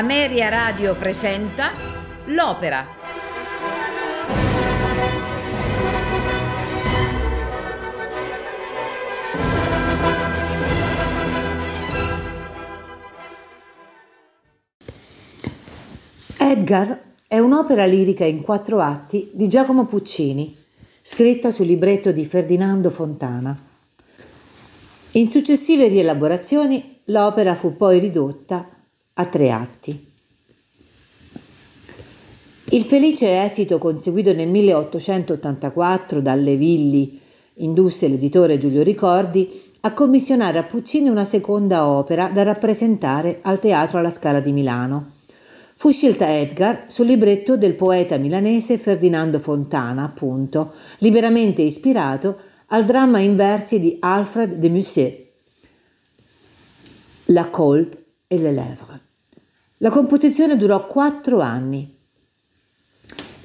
Ameria Radio presenta L'Opera. Edgar è un'opera lirica in quattro atti di Giacomo Puccini, scritta sul libretto di Ferdinando Fontana. In successive rielaborazioni l'opera fu poi ridotta a tre atti. Il felice esito conseguito nel 1884 dalle Villi indusse l'editore Giulio Ricordi a commissionare a Puccini una seconda opera da rappresentare al Teatro alla Scala di Milano Fu scelta Edgar sul libretto del poeta milanese Ferdinando Fontana, appunto, liberamente ispirato al dramma in versi di Alfred de Musset, La colpe e le lèvres. La composizione durò quattro anni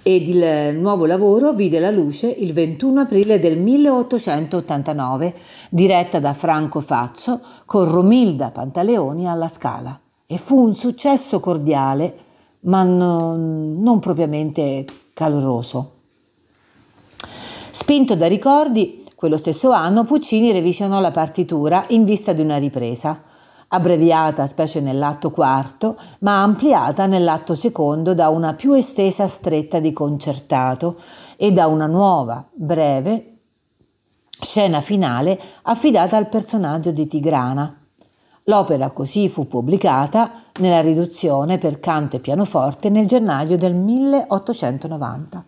ed il nuovo lavoro vide la luce il 21 aprile del 1889, diretta da Franco Faccio con Romilda Pantaleoni alla Scala e fu un successo cordiale ma non, non propriamente caloroso. Spinto da ricordi, quello stesso anno Puccini revisionò la partitura in vista di una ripresa, abbreviata specie nell'atto quarto, ma ampliata nell'atto secondo da una più estesa stretta di concertato e da una nuova, breve, scena finale affidata al personaggio di Tigrana, L'opera così fu pubblicata nella riduzione per canto e pianoforte nel gennaio del 1890.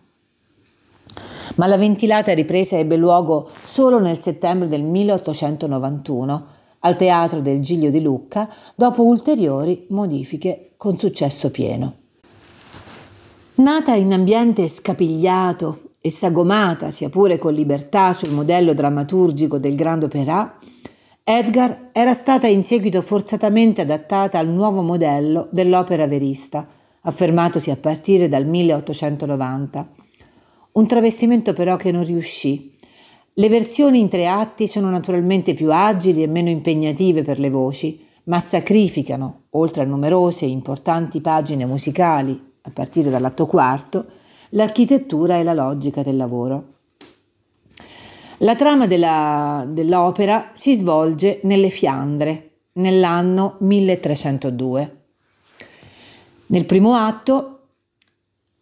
Ma la ventilata ripresa ebbe luogo solo nel settembre del 1891 al Teatro del Giglio di Lucca dopo ulteriori modifiche con successo pieno. Nata in ambiente scapigliato e sagomata, sia pure con libertà sul modello drammaturgico del Grand Opéra, Edgar era stata in seguito forzatamente adattata al nuovo modello dell'opera verista, affermatosi a partire dal 1890. Un travestimento però che non riuscì. Le versioni in tre atti sono naturalmente più agili e meno impegnative per le voci, ma sacrificano, oltre a numerose e importanti pagine musicali, a partire dall'atto quarto, l'architettura e la logica del lavoro. La trama della, dell'opera si svolge nelle Fiandre nell'anno 1302. Nel primo atto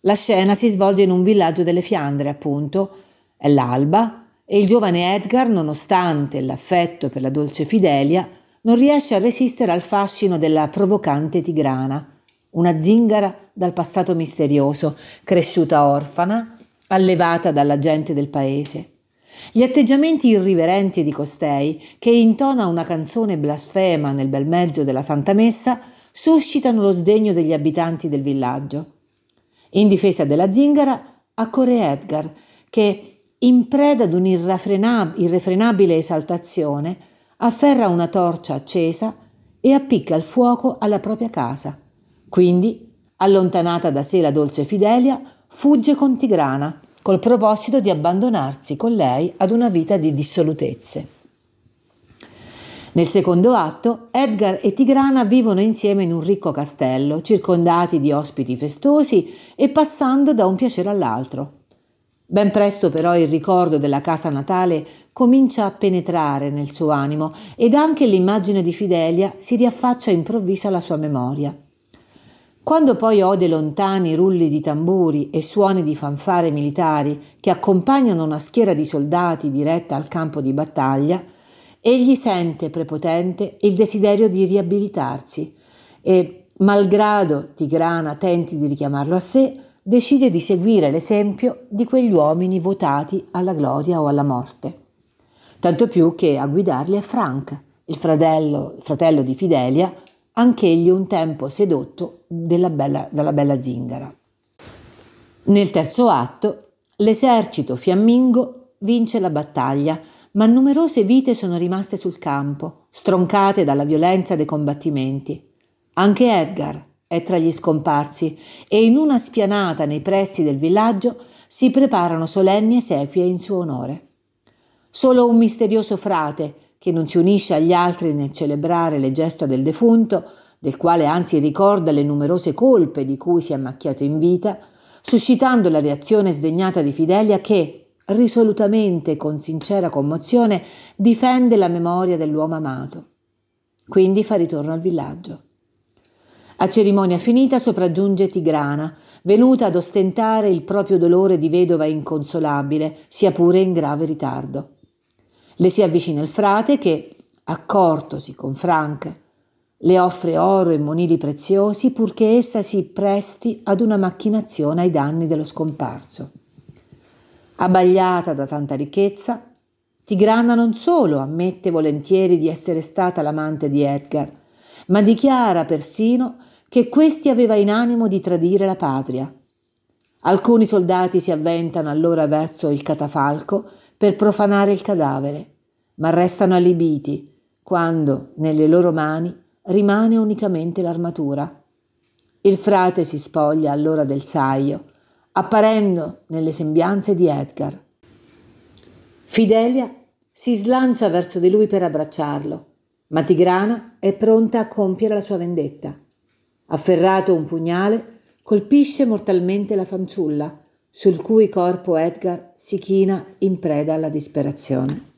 la scena si svolge in un villaggio delle Fiandre, appunto, è l'alba e il giovane Edgar, nonostante l'affetto per la dolce Fidelia, non riesce a resistere al fascino della provocante Tigrana, una zingara dal passato misterioso, cresciuta orfana, allevata dalla gente del paese. Gli atteggiamenti irriverenti di costei, che intona una canzone blasfema nel bel mezzo della Santa Messa, suscitano lo sdegno degli abitanti del villaggio. In difesa della zingara accorre Edgar, che, in preda ad un'irrefrenabile esaltazione, afferra una torcia accesa e appicca il fuoco alla propria casa. Quindi, allontanata da sé la dolce Fidelia, fugge con Tigrana, col proposito di abbandonarsi con lei ad una vita di dissolutezze. Nel secondo atto, Edgar e Tigrana vivono insieme in un ricco castello, circondati di ospiti festosi e passando da un piacere all'altro. Ben presto però il ricordo della casa natale comincia a penetrare nel suo animo ed anche l'immagine di Fidelia si riaffaccia improvvisa alla sua memoria. Quando poi ode lontani rulli di tamburi e suoni di fanfare militari che accompagnano una schiera di soldati diretta al campo di battaglia, egli sente prepotente il desiderio di riabilitarsi e, malgrado Tigrana tenti di richiamarlo a sé, decide di seguire l'esempio di quegli uomini votati alla gloria o alla morte. Tanto più che a guidarli è Frank, il fratello, fratello di Fidelia, anch'egli un tempo sedotto bella, dalla bella zingara. Nel terzo atto, l'esercito fiammingo vince la battaglia, ma numerose vite sono rimaste sul campo, stroncate dalla violenza dei combattimenti. Anche Edgar è tra gli scomparsi e in una spianata nei pressi del villaggio si preparano solenni esequie in suo onore. Solo un misterioso frate che non si unisce agli altri nel celebrare le gesta del defunto, del quale anzi ricorda le numerose colpe di cui si è macchiato in vita, suscitando la reazione sdegnata di Fidelia che, risolutamente e con sincera commozione, difende la memoria dell'uomo amato. Quindi fa ritorno al villaggio. A cerimonia finita sopraggiunge Tigrana, venuta ad ostentare il proprio dolore di vedova inconsolabile, sia pure in grave ritardo. Le si avvicina il frate che, accortosi con Franca, le offre oro e monili preziosi purché essa si presti ad una macchinazione ai danni dello scomparso. Abbagliata da tanta ricchezza, Tigrana non solo ammette volentieri di essere stata l'amante di Edgar, ma dichiara persino che questi aveva in animo di tradire la patria. Alcuni soldati si avventano allora verso il catafalco per profanare il cadavere, ma restano allibiti quando nelle loro mani rimane unicamente l'armatura. Il frate si spoglia allora del saio, apparendo nelle sembianze di Edgar. Fidelia si slancia verso di lui per abbracciarlo, ma Tigrana è pronta a compiere la sua vendetta. Afferrato un pugnale, colpisce mortalmente la fanciulla, sul cui corpo Edgar si china in preda alla disperazione.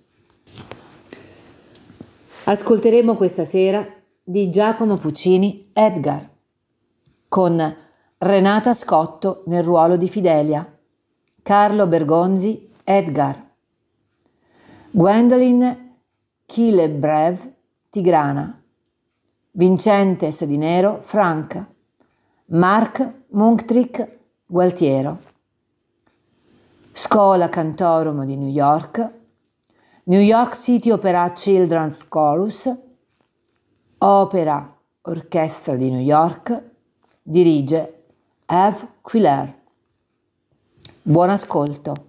Ascolteremo questa sera di Giacomo Puccini Edgar, con Renata Scotto nel ruolo di Fidelia, Carlo Bergonzi Edgar, Gwendolyn Kilebrev Tigrana, Vincente Sadinero Franca, Mark Munktrick Gualtiero, Scola Cantorum di New York, New York City Opera Children's Chorus, Opera Orchestra di New York, dirige Eve Quiller. Buon ascolto.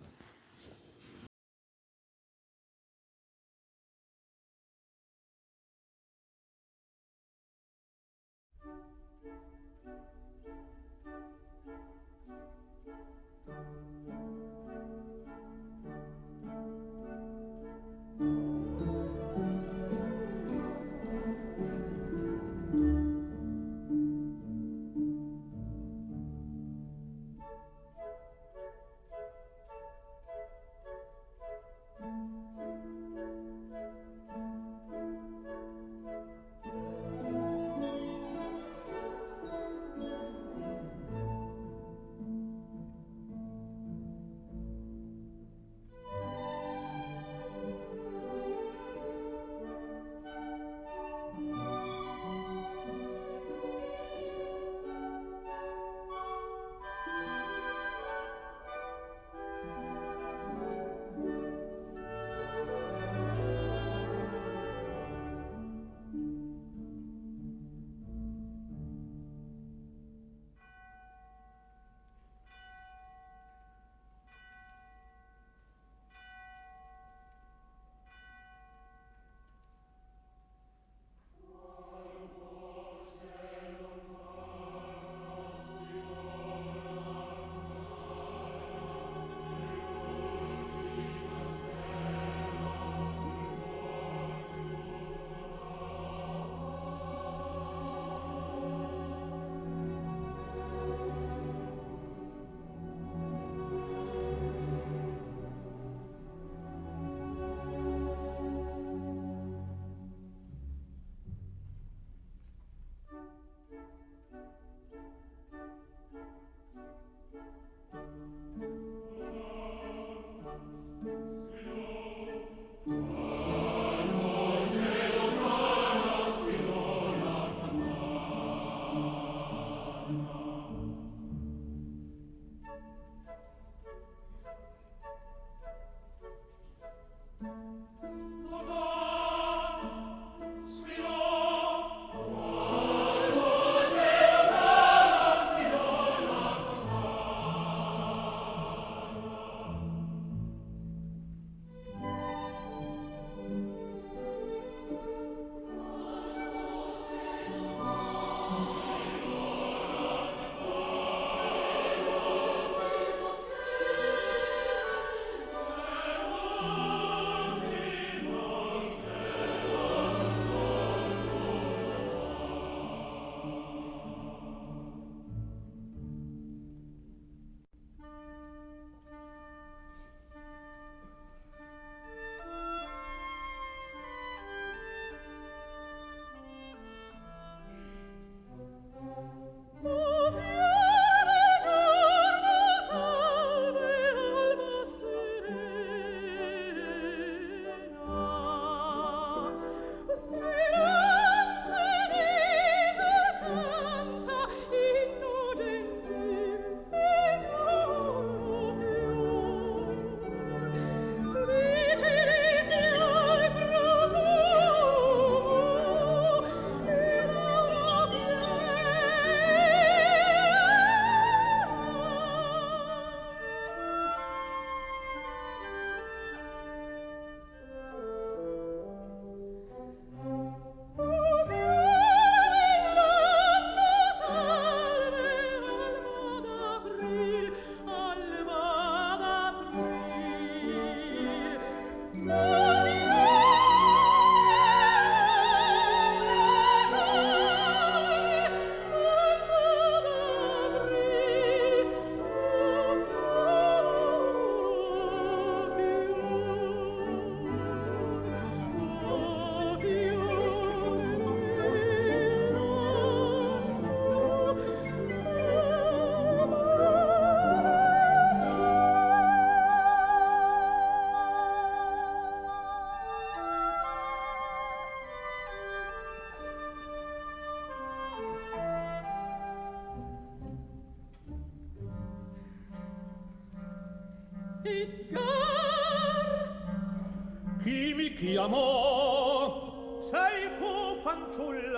chi amò sei tu fanciulla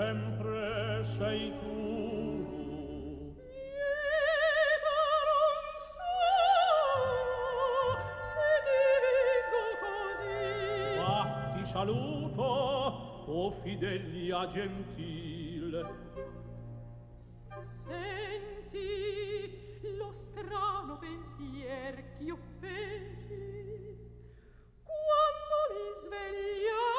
sempre sei tu. Saluto, o fidelia gentile. Senti lo strano pensier ch'io feci, quando mi svegliai,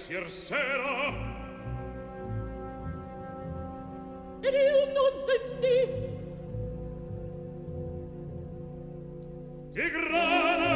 sier sera ed io non vendi. Tigrana.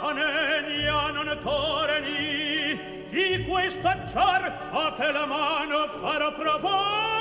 anenia non toreni, di questa ciar a te la mano farò provare.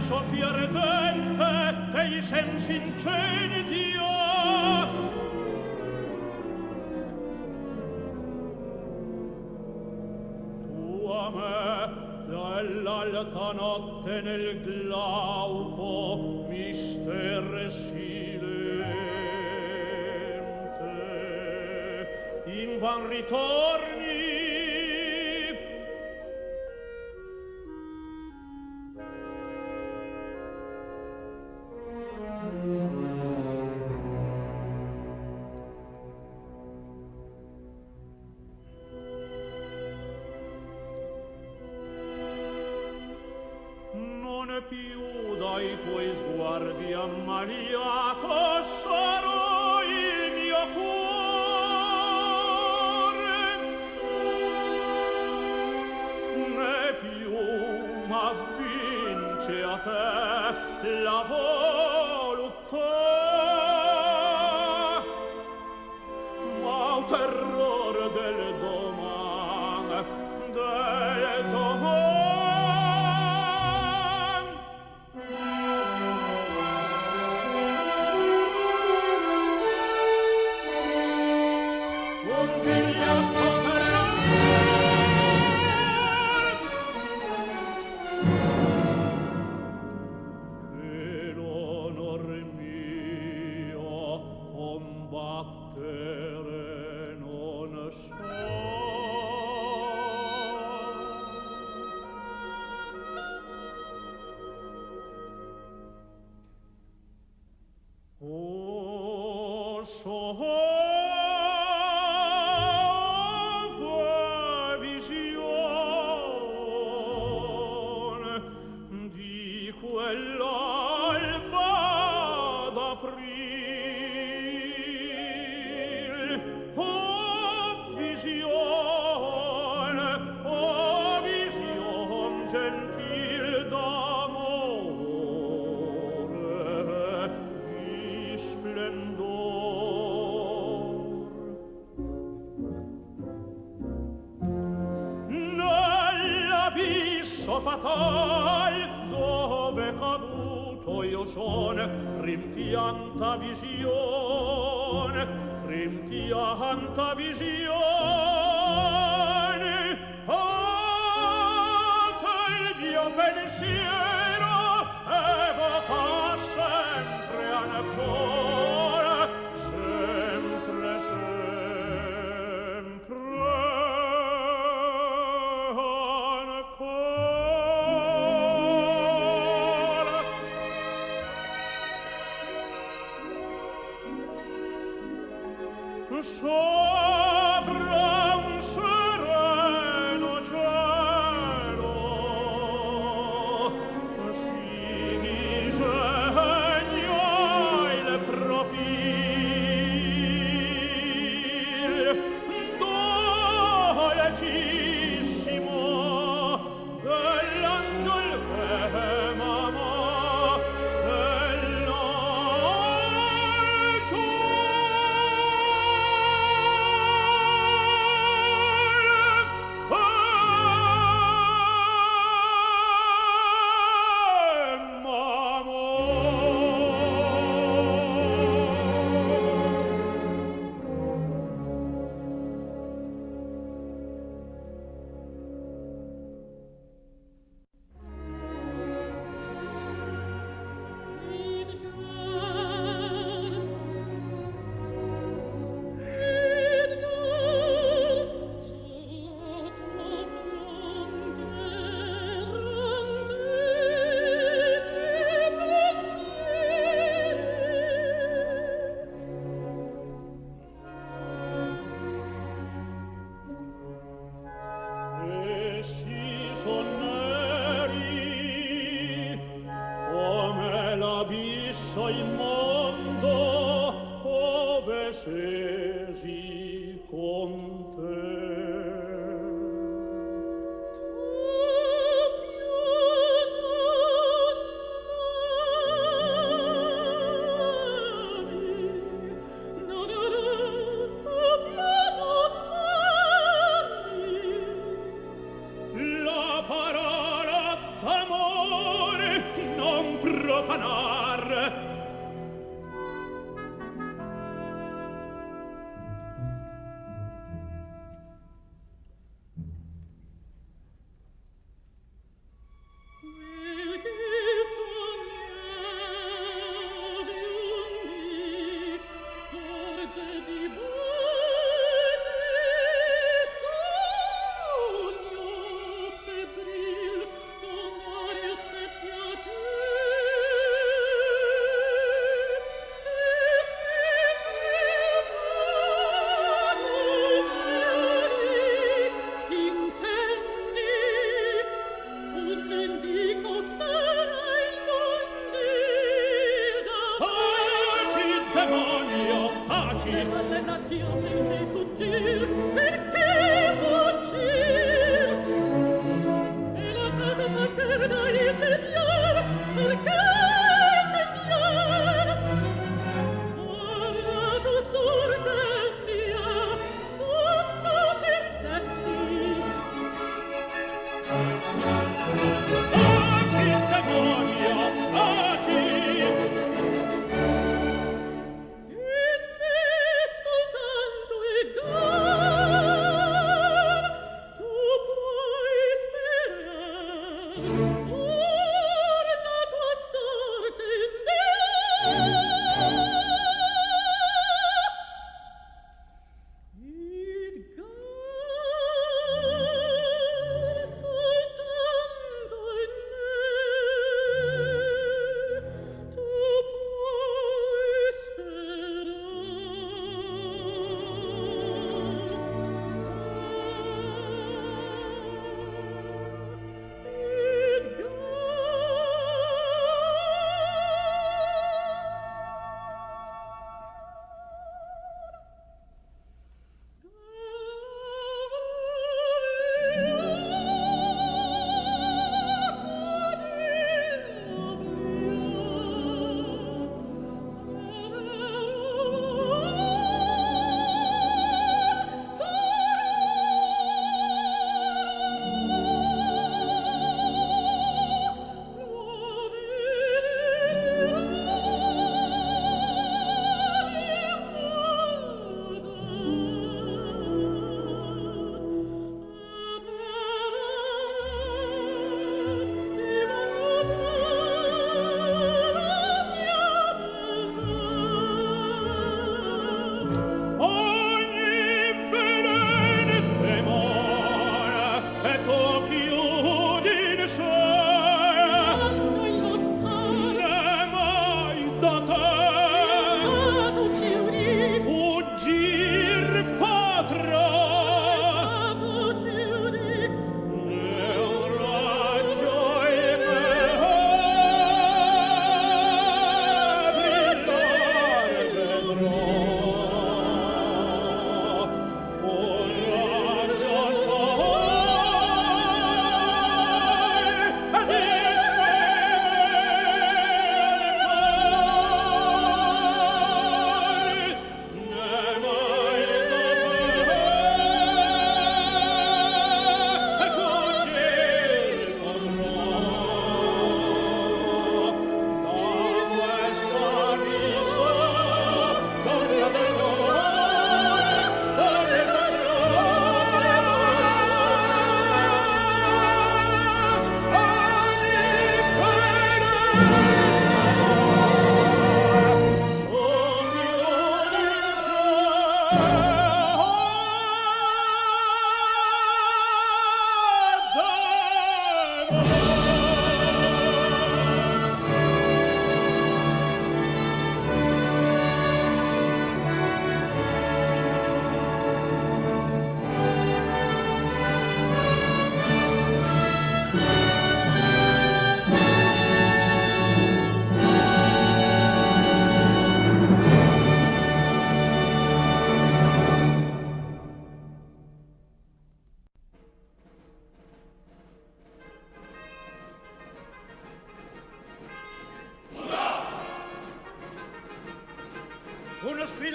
soffia redente dei sensi incendio dell'alta notte nel glauco mister silente. In van ritorni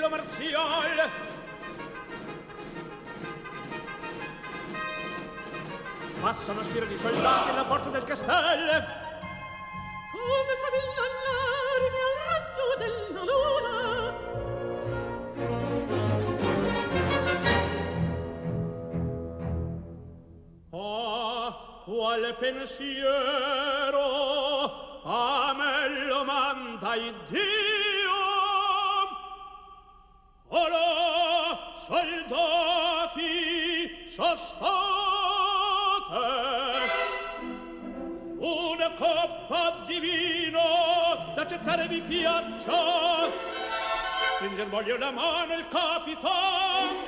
duello marziale Passa una schiera di soldati alla porta del castello. Come s'avillan l'armi al raggio della luna. Ah, quale pensiero. A me lo manda il Dio. cantare vi piaccia. Stringer voglio la mano il capitano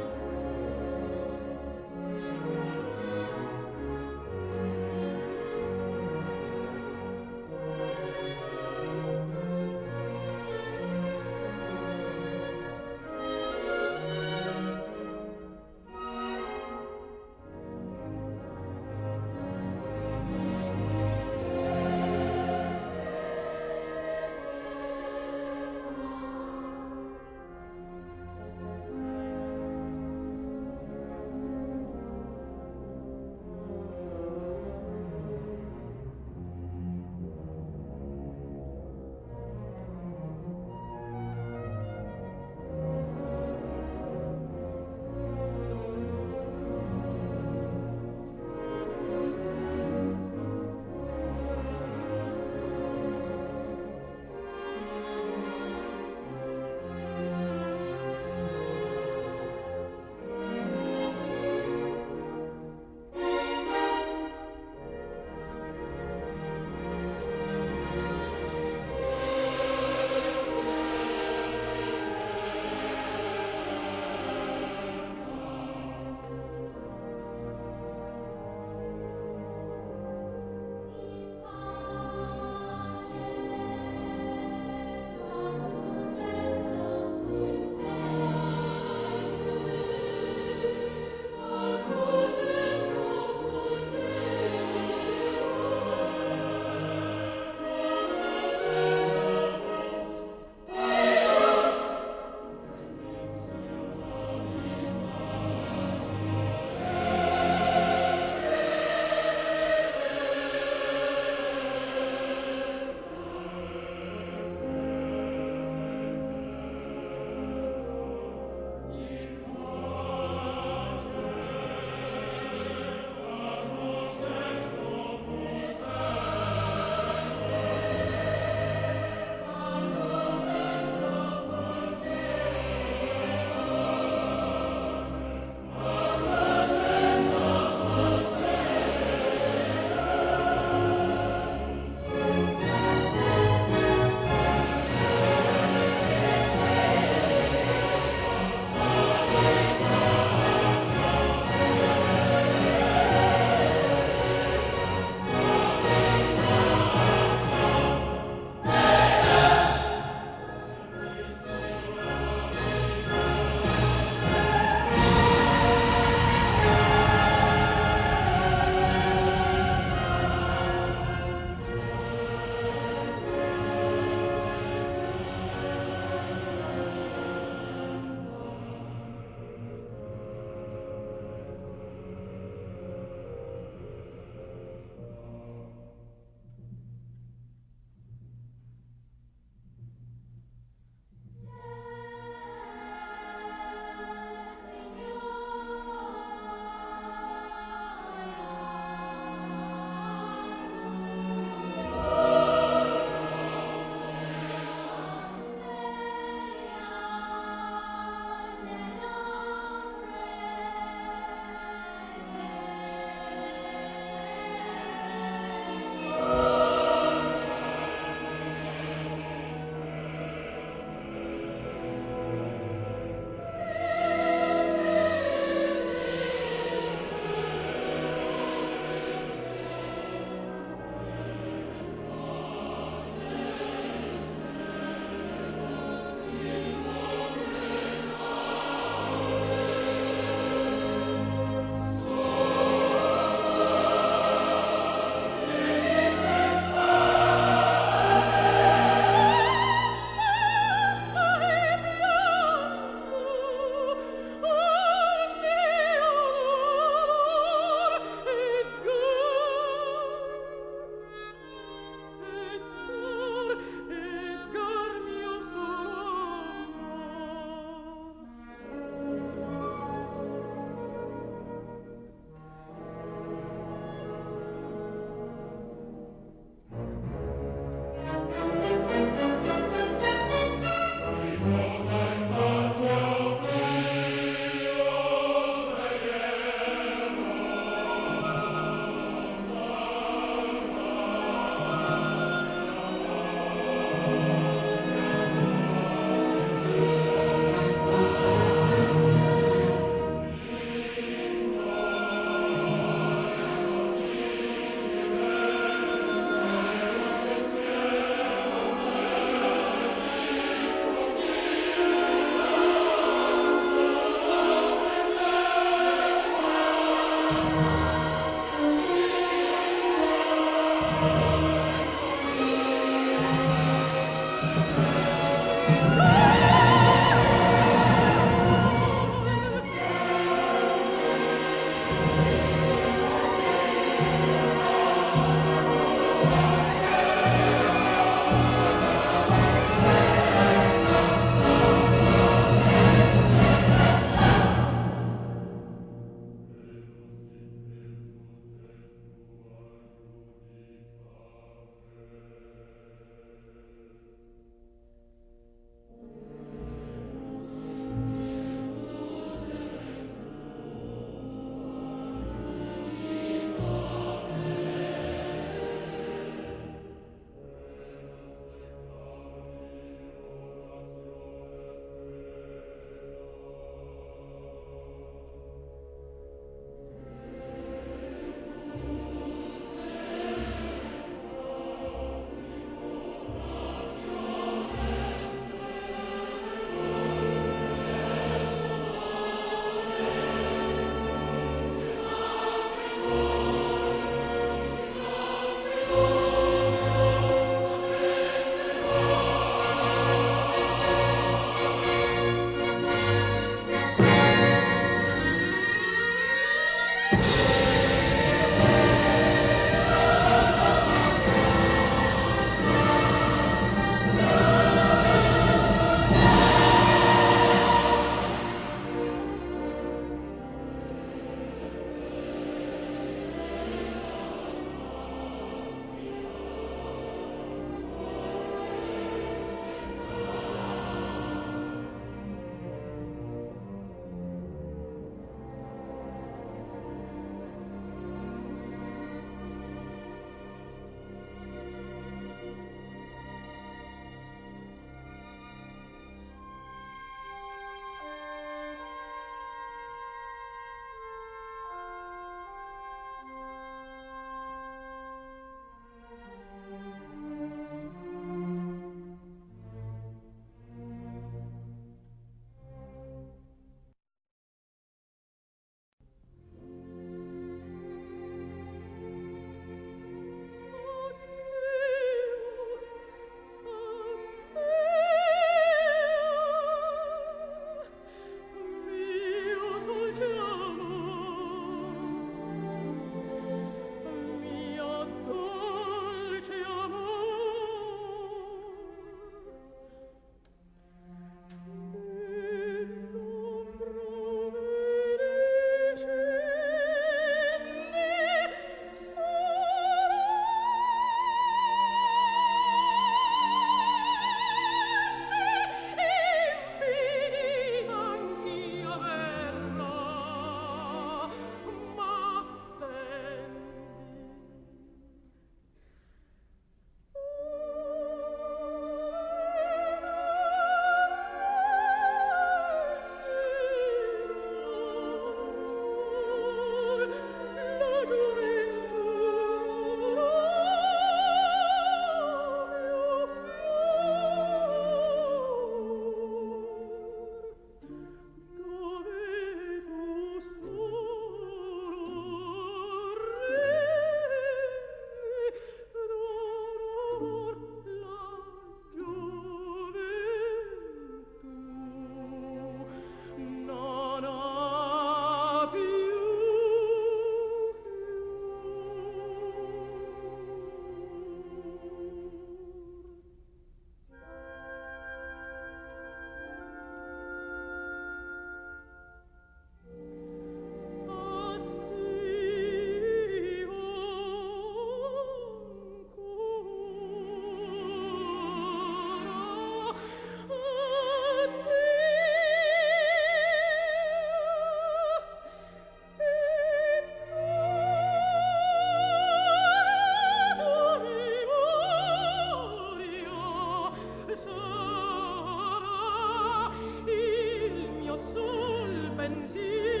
See.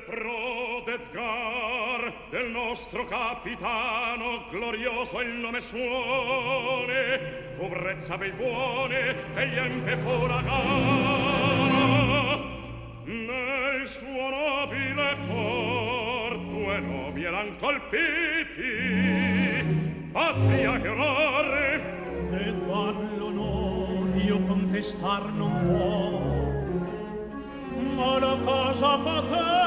prodet gar del nostro capitano, glorioso il nome suone, fu brezza bel buone, e gli empe fu. Nel suo nobile cor due nomi eran colpiti, patria e onore. ed dar l'onor io contestar non può, ma la cosa paterna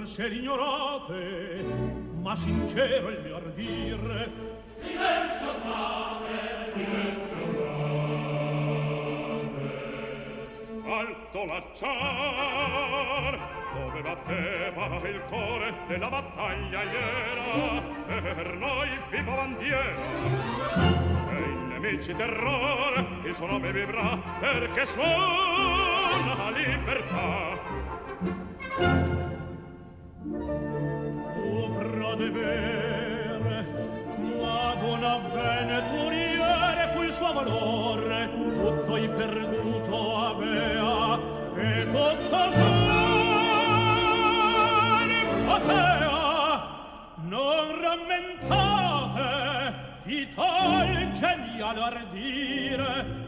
forse l'ignorate, ma sincero il mio ardire. Silenzio fate, silenzio. Alto l'acciar, dove batteva il core della battaglia iera, per noi viva bandiera. E i nemici terrore, il suo nome vivrà, perché suona libertà. vere ma buon avveneturiere fu il suo valore tutto i perduto avea e tutta sua potea non rammentate di tal genial ardire.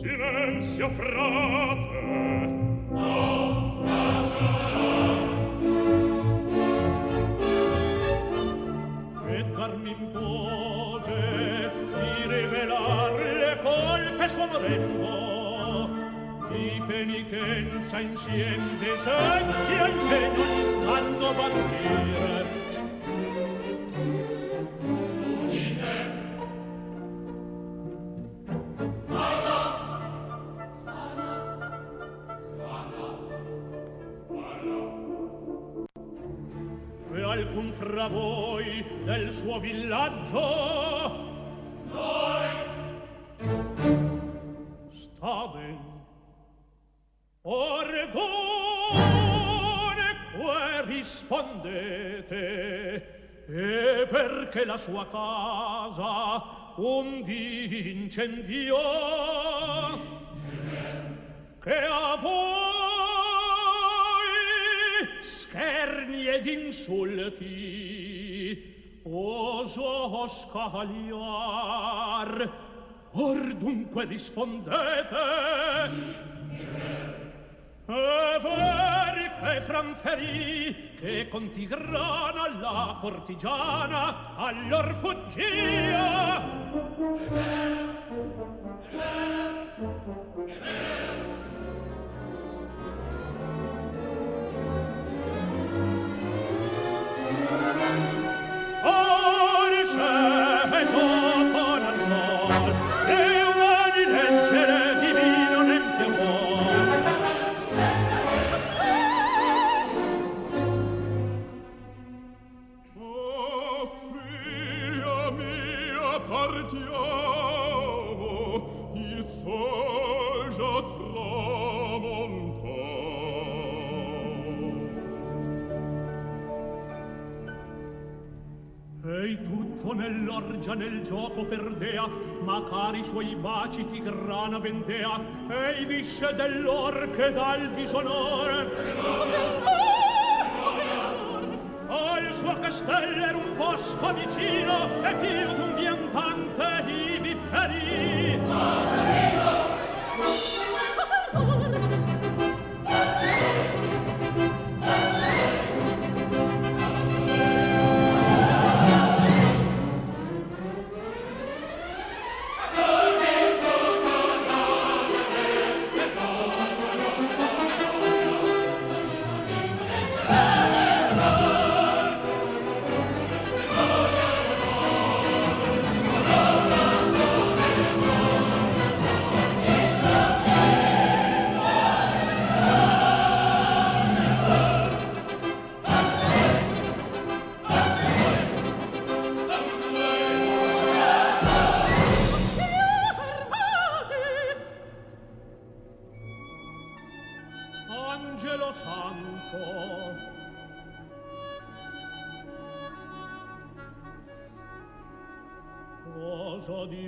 Silenzio frate. no morendo di penitenza insiem disegni e insegno tanto bandire e alcun fra voi del suo villaggio perché la sua casa undi incendiò che a voi scherni ed insulti oso scagliar or dunque rispondete sì, è vero. E franferì che con Tigrana la cortigiana allor fuggia se gioco perdea ma cari suoi baci tigrana vendea ei visce dell'or che dal disonore. Oh, Al suo castello era un bosco vicino e più d'un viandante ivi perì oh,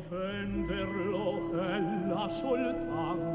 difenderlo ella soltanto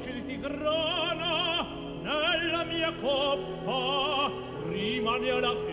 voce di tigrana nella mia coppa rimane alla fine.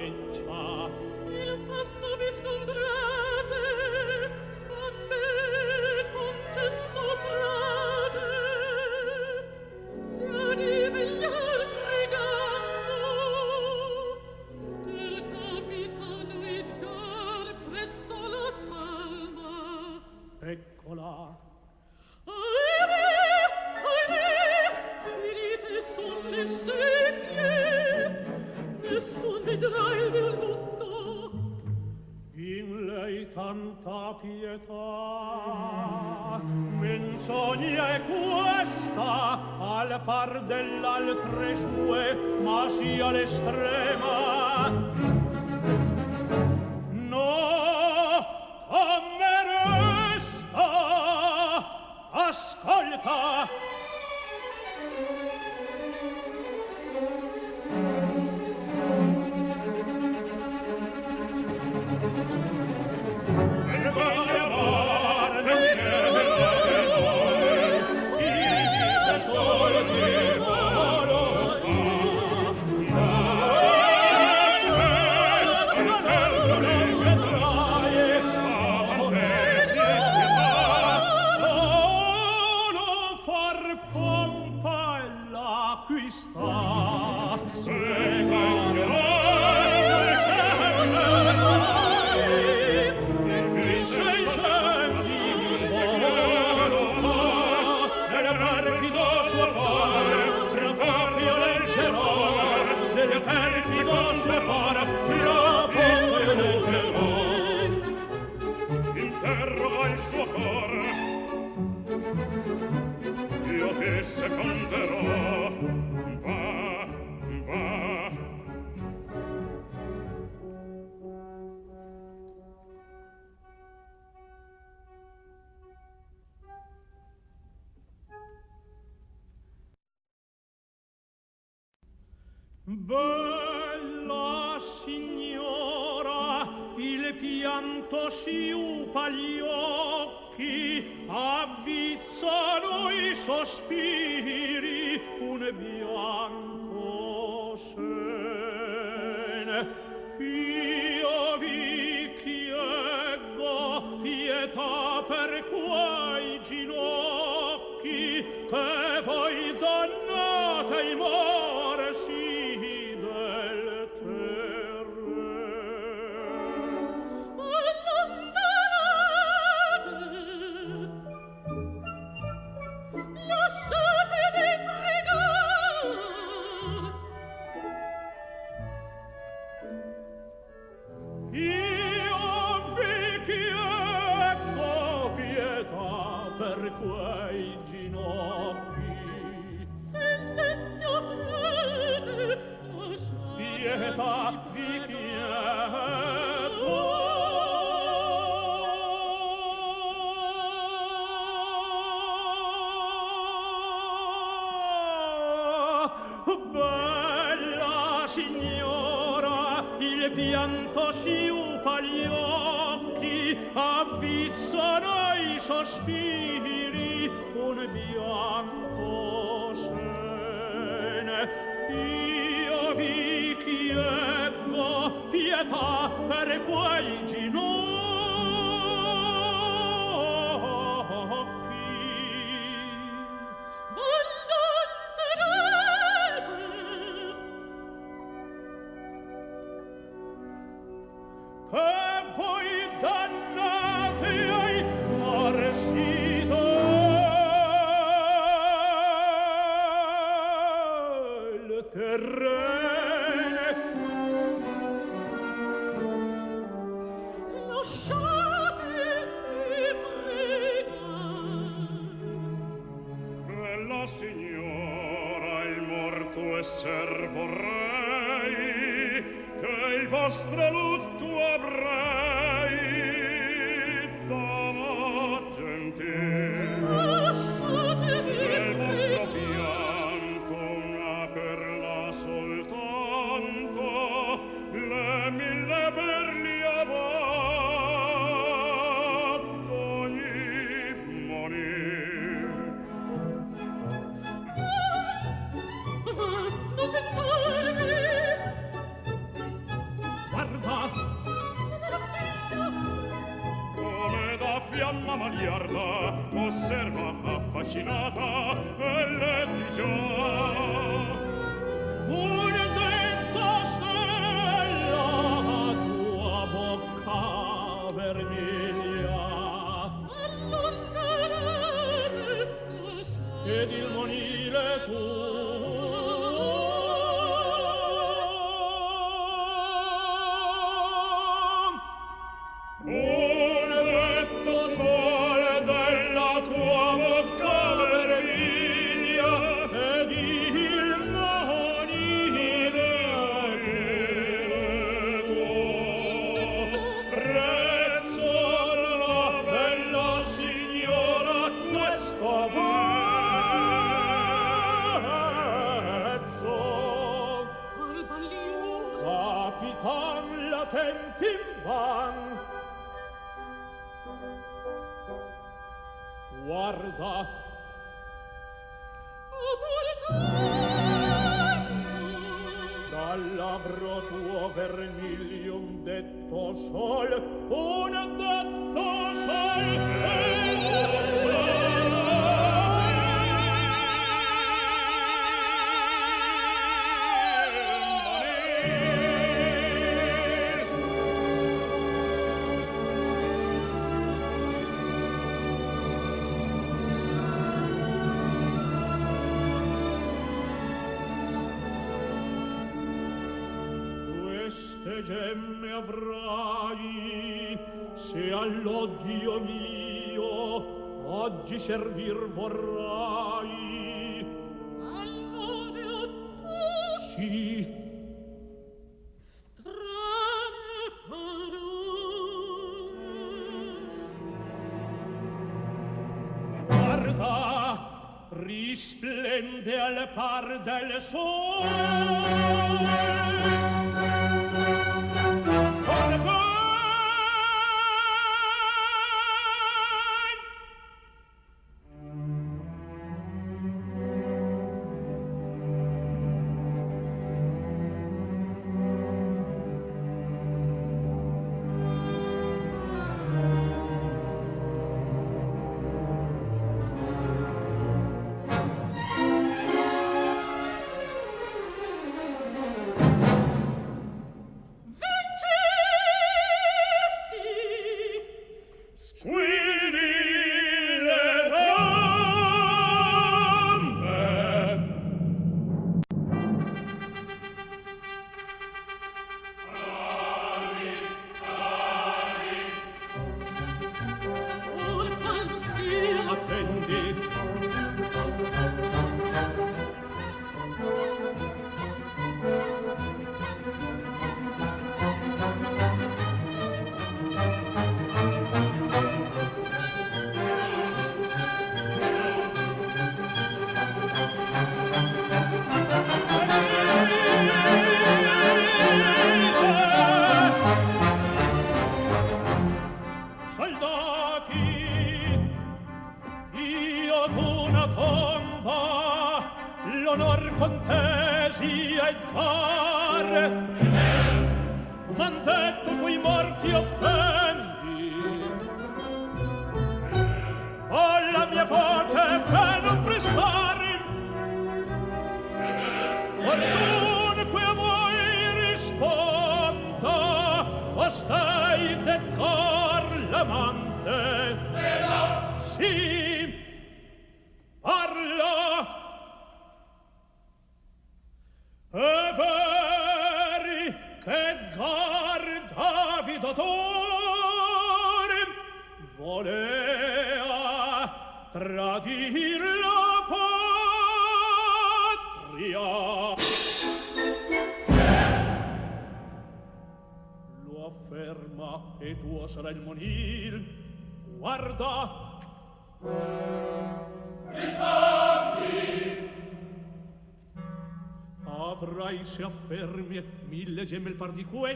Risplende al par del sole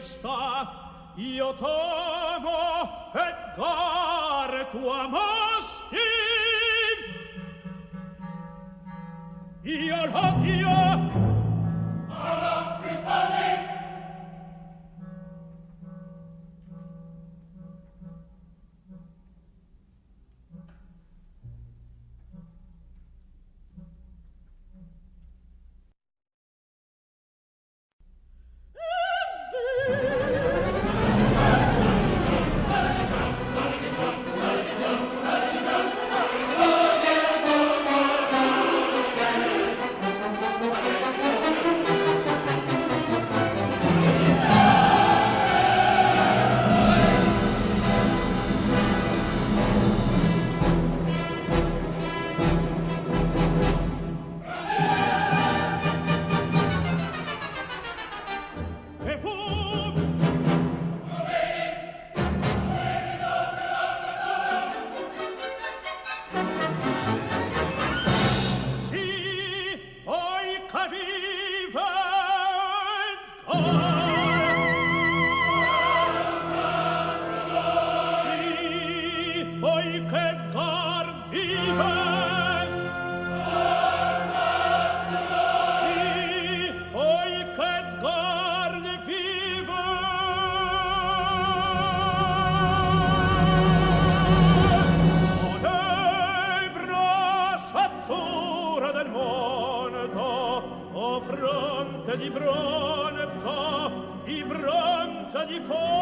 tempesta io t'amo et gare tu amasti io l'odio. Alla pistolet di fuoco